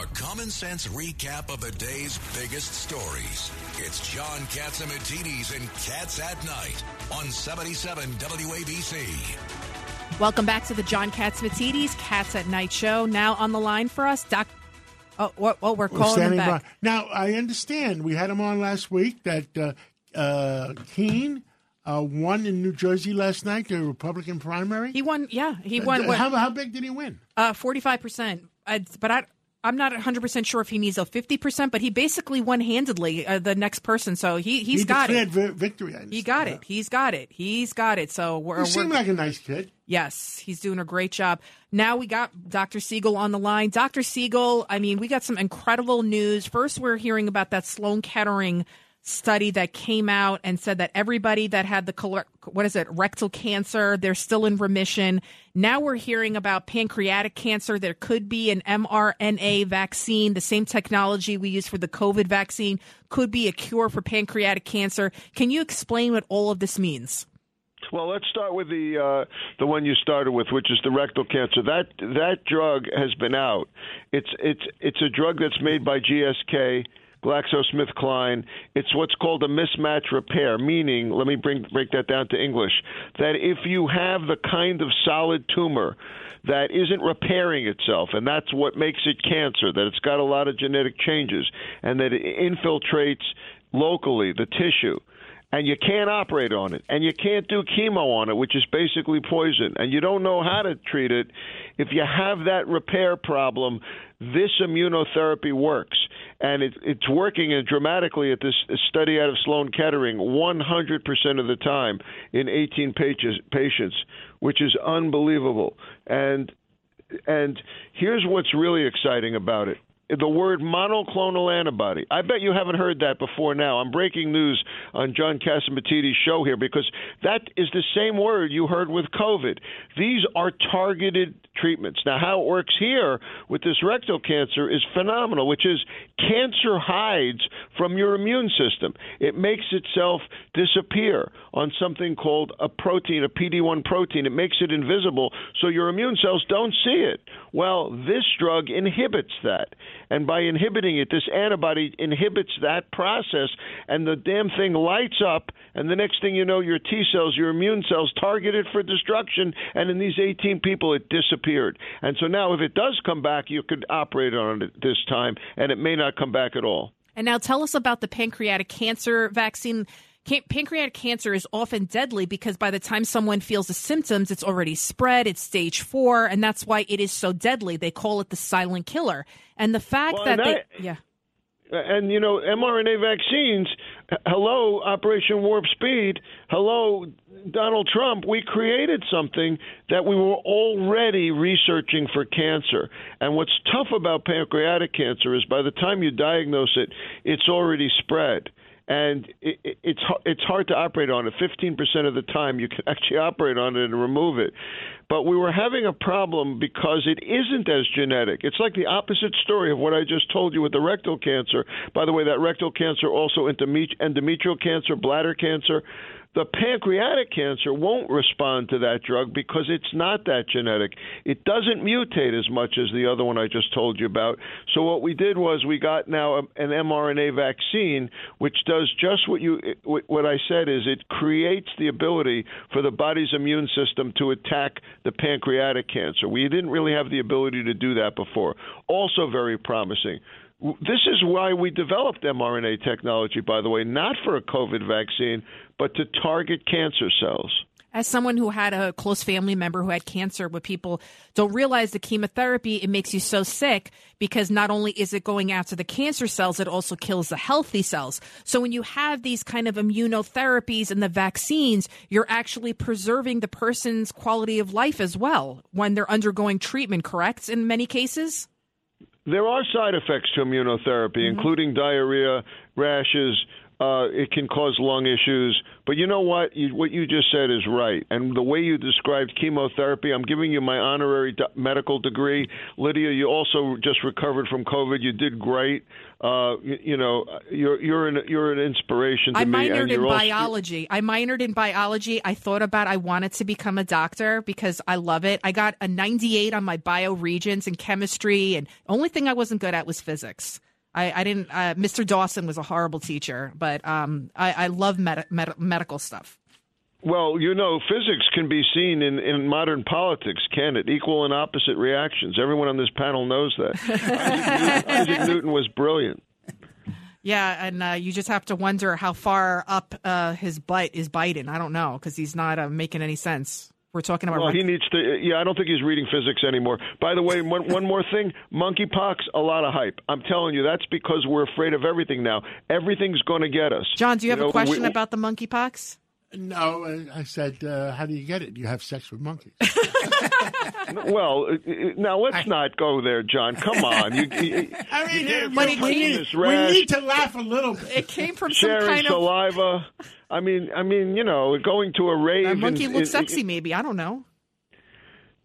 A common sense recap of the day's biggest stories. It's John Catsimatidis and Cats at Night on 77 WABC. Welcome back to the John Catsimatidis Cats at Night show. Now on the line for us, Doc. Oh, what, oh we're calling him back. by. Now I understand we had him on last week that uh, uh, Kean uh, won in New Jersey last night the Republican primary. He won. Yeah, he won. what, how, how big did he win? Uh, forty-five percent. But I, I'm not 100 percent sure if he needs a 50 percent. But he basically one handedly uh, the next person. So he he's he got it. vi- victory. He got understand. it. He's got it. He's got it. So we're, He seemed like a nice kid. yes, he's doing a great job. Now we got Dr. Siegel on the line. Dr. Siegel, I mean, we got some incredible news. First, we're hearing about that Sloan Kettering study that came out and said that everybody that had the what is it rectal cancer they're still in remission now we're hearing about pancreatic cancer there could be an mrna vaccine the same technology we use for the covid vaccine could be a cure for pancreatic cancer can you explain what all of this means Well, let's start with the uh, the one you started with, which is the rectal cancer. That that drug has been out. It's it's it's a drug that's made by GSK. GlaxoSmithKline. It's what's called a mismatch repair, meaning, let me bring, break that down to English, that if you have the kind of solid tumor that isn't repairing itself, and that's what makes it cancer, that it's got a lot of genetic changes, and that it infiltrates locally the tissue and you can't operate on it, and you can't do chemo on it, which is basically poison, and you don't know how to treat it, if you have that repair problem, this immunotherapy works. And it, it's working dramatically at this study out of Sloan Kettering 100% of the time in 18 pages, patients, which is unbelievable. And and here's what's really exciting about it the word monoclonal antibody. I bet you haven't heard that before now. I'm breaking news on John Catsimatidis' show here because that is the same word you heard with COVID. These are targeted treatments. Now, how it works here with this rectal cancer is phenomenal, which is cancer hides from your immune system. It makes itself disappear on something called a protein, a PD1 protein. It makes it invisible so your immune cells don't see it. Well, this drug inhibits that. And by inhibiting it, this antibody inhibits that process, and the damn thing lights up. And the next thing you know, your T cells, your immune cells, targeted for destruction. And in these 18 people, it disappeared. And so now, if it does come back, you could operate on it this time, and it may not come back at all. And now tell us about the pancreatic cancer vaccine. Can- pancreatic cancer is often deadly because by the time someone feels the symptoms, it's already spread, it's stage four, and that's why it is so deadly. They call it the silent killer. And the fact Well, that, they, that- yeah. And you know, mRNA vaccines. Hello, Operation Warp Speed. Hello, Donald Trump. We created something that we were already researching for cancer. And what's tough about pancreatic cancer is by the time you diagnose it, it's already spread. And it, it, it's it's hard to operate on it. Fifteen percent of the time, you can actually operate on it and remove it. But we were having a problem because it isn't as genetic. It's like the opposite story of what I just told you with the rectal cancer. By the way, that rectal cancer also endomet- endometrial cancer, bladder cancer. The pancreatic cancer won't respond to that drug because it's not that genetic. It doesn't mutate as much as the other one I just told you about. So what we did was we got now an mRNA vaccine which does just what you what I said is it creates the ability for the body's immune system to attack the pancreatic cancer. We didn't really have the ability to do that before. Also very promising. This is why we developed mRNA technology, by the way, not for a COVID vaccine, but to target cancer cells. As someone who had a close family member who had cancer, what people don't realize the chemotherapy, it makes you so sick because not only is it going after the cancer cells, it also kills the healthy cells. So when you have these kind of immunotherapies and the vaccines, you're actually preserving the person's quality of life as well when they're undergoing treatment, correct? In many cases? There are side effects to immunotherapy, Mm-hmm. including diarrhea, rashes. Uh, it can cause lung issues, but you know what? You, what you just said is right. And the way you described chemotherapy, I'm giving you my honorary do- medical degree. Lydia, you also just recovered from COVID. You did great. Uh, you, you know, you're you're an you're an inspiration to I me. minored and in biology. I minored in biology. I thought about I wanted to become a doctor because I love it. I got a 98 on my bio bioregions and chemistry, and only thing I wasn't good at was physics. I, I didn't. Uh, Mr. Dawson was a horrible teacher, but um, I, I love med- med- medical stuff. Well, you know, physics can be seen in, in modern politics, can it? Equal and opposite reactions. Everyone on this panel knows that. Isaac, Newton, Isaac Newton was brilliant. Yeah, and uh, you just have to wonder how far up uh, his butt is Biden. I don't know because he's not uh, making any sense. We're talking about Well, he needs to. Yeah, I don't think he's reading physics anymore. By the way, one, one more thing: monkeypox, a lot of hype. I'm telling you, that's because we're afraid of everything now. Everything's going to get us. John. Do you have know, a question we- about the monkeypox? No, I said, uh, how do you get it? You have sex with monkeys. Well, uh, uh, now let's not go there, John. Come on, you, you, I mean, you But it we, came- need, we need to laugh a little bit. It came from some sharing kind of. saliva. I mean, I mean, you know, going to a rave. A monkey and- looks it- sexy, maybe. I don't know.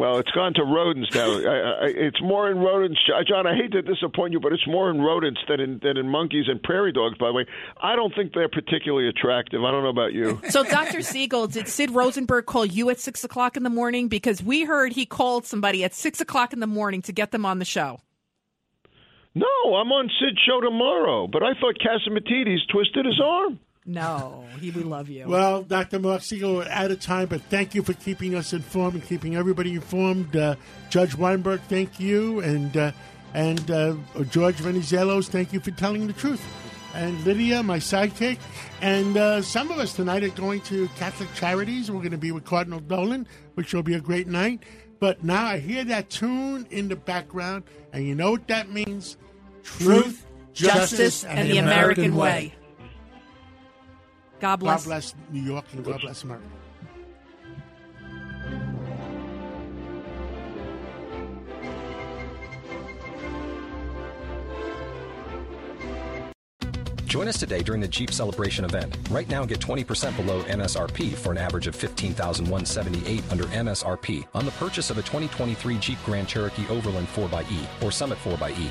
Well, it's gone to rodents now. I, I, it's more in rodents, John. I hate to disappoint you, but it's more in rodents than in than in monkeys and prairie dogs. By the way, I don't think they're particularly attractive. I don't know about you. So, Dr. Siegel, did Sid Rosenberg call you at six o'clock in the morning? Because we heard he called somebody at six o'clock in the morning to get them on the show. No, I'm on Sid's show tomorrow, but I thought Catsimatidis twisted his arm. No, he we love you. Well, Dr. Mark Siegel, we're out of time, but thank you for keeping us informed and keeping everybody informed. Uh, Judge Weinberg, thank you, and uh, and uh, George Venizelos, thank you for telling the truth. And Lydia, my sidekick, and uh, some of us tonight are going to Catholic Charities. We're going to be with Cardinal Dolan, which will be a great night. But now I hear that tune in the background, and you know what that means? Truth, Justice, and the American way. God bless. God bless New York and God bless America. Join us today during the Jeep Celebration event. Right now, get 20% below MSRP for an average of 15178 under MSRP on the purchase of a 2023 Jeep Grand Cherokee Overland 4xE or Summit 4xE.